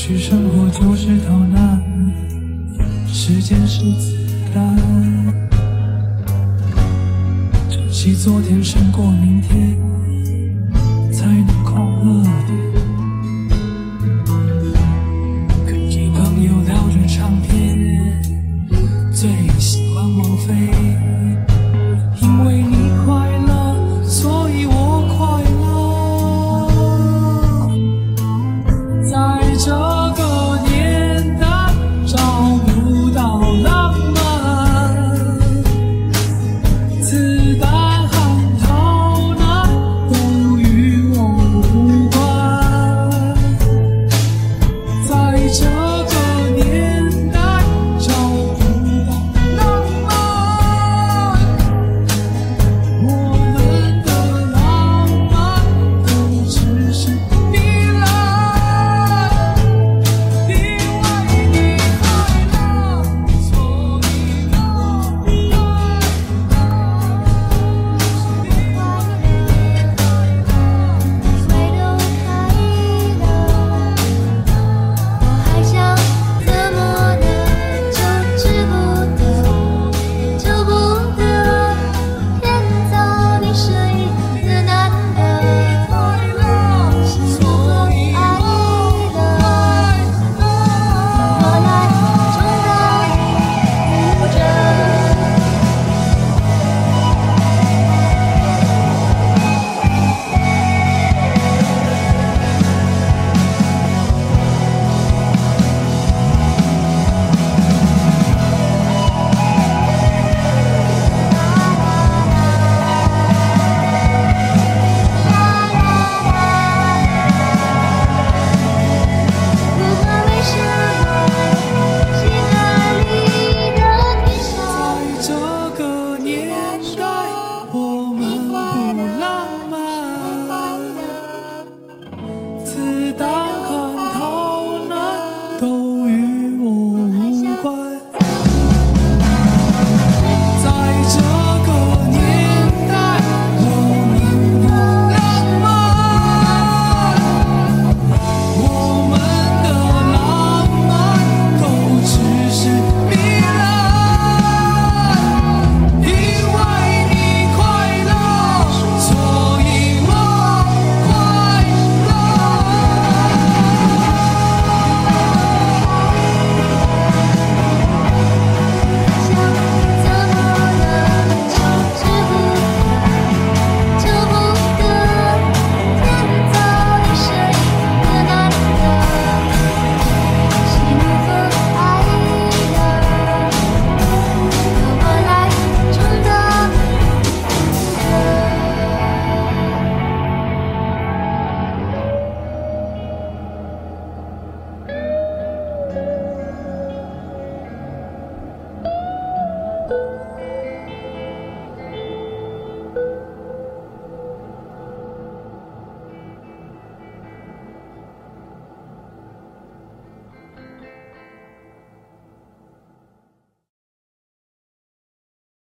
也许生活就是逃难时间是子弹珍惜昨天胜过明天才能快乐点跟着朋友聊着唱片最喜欢王菲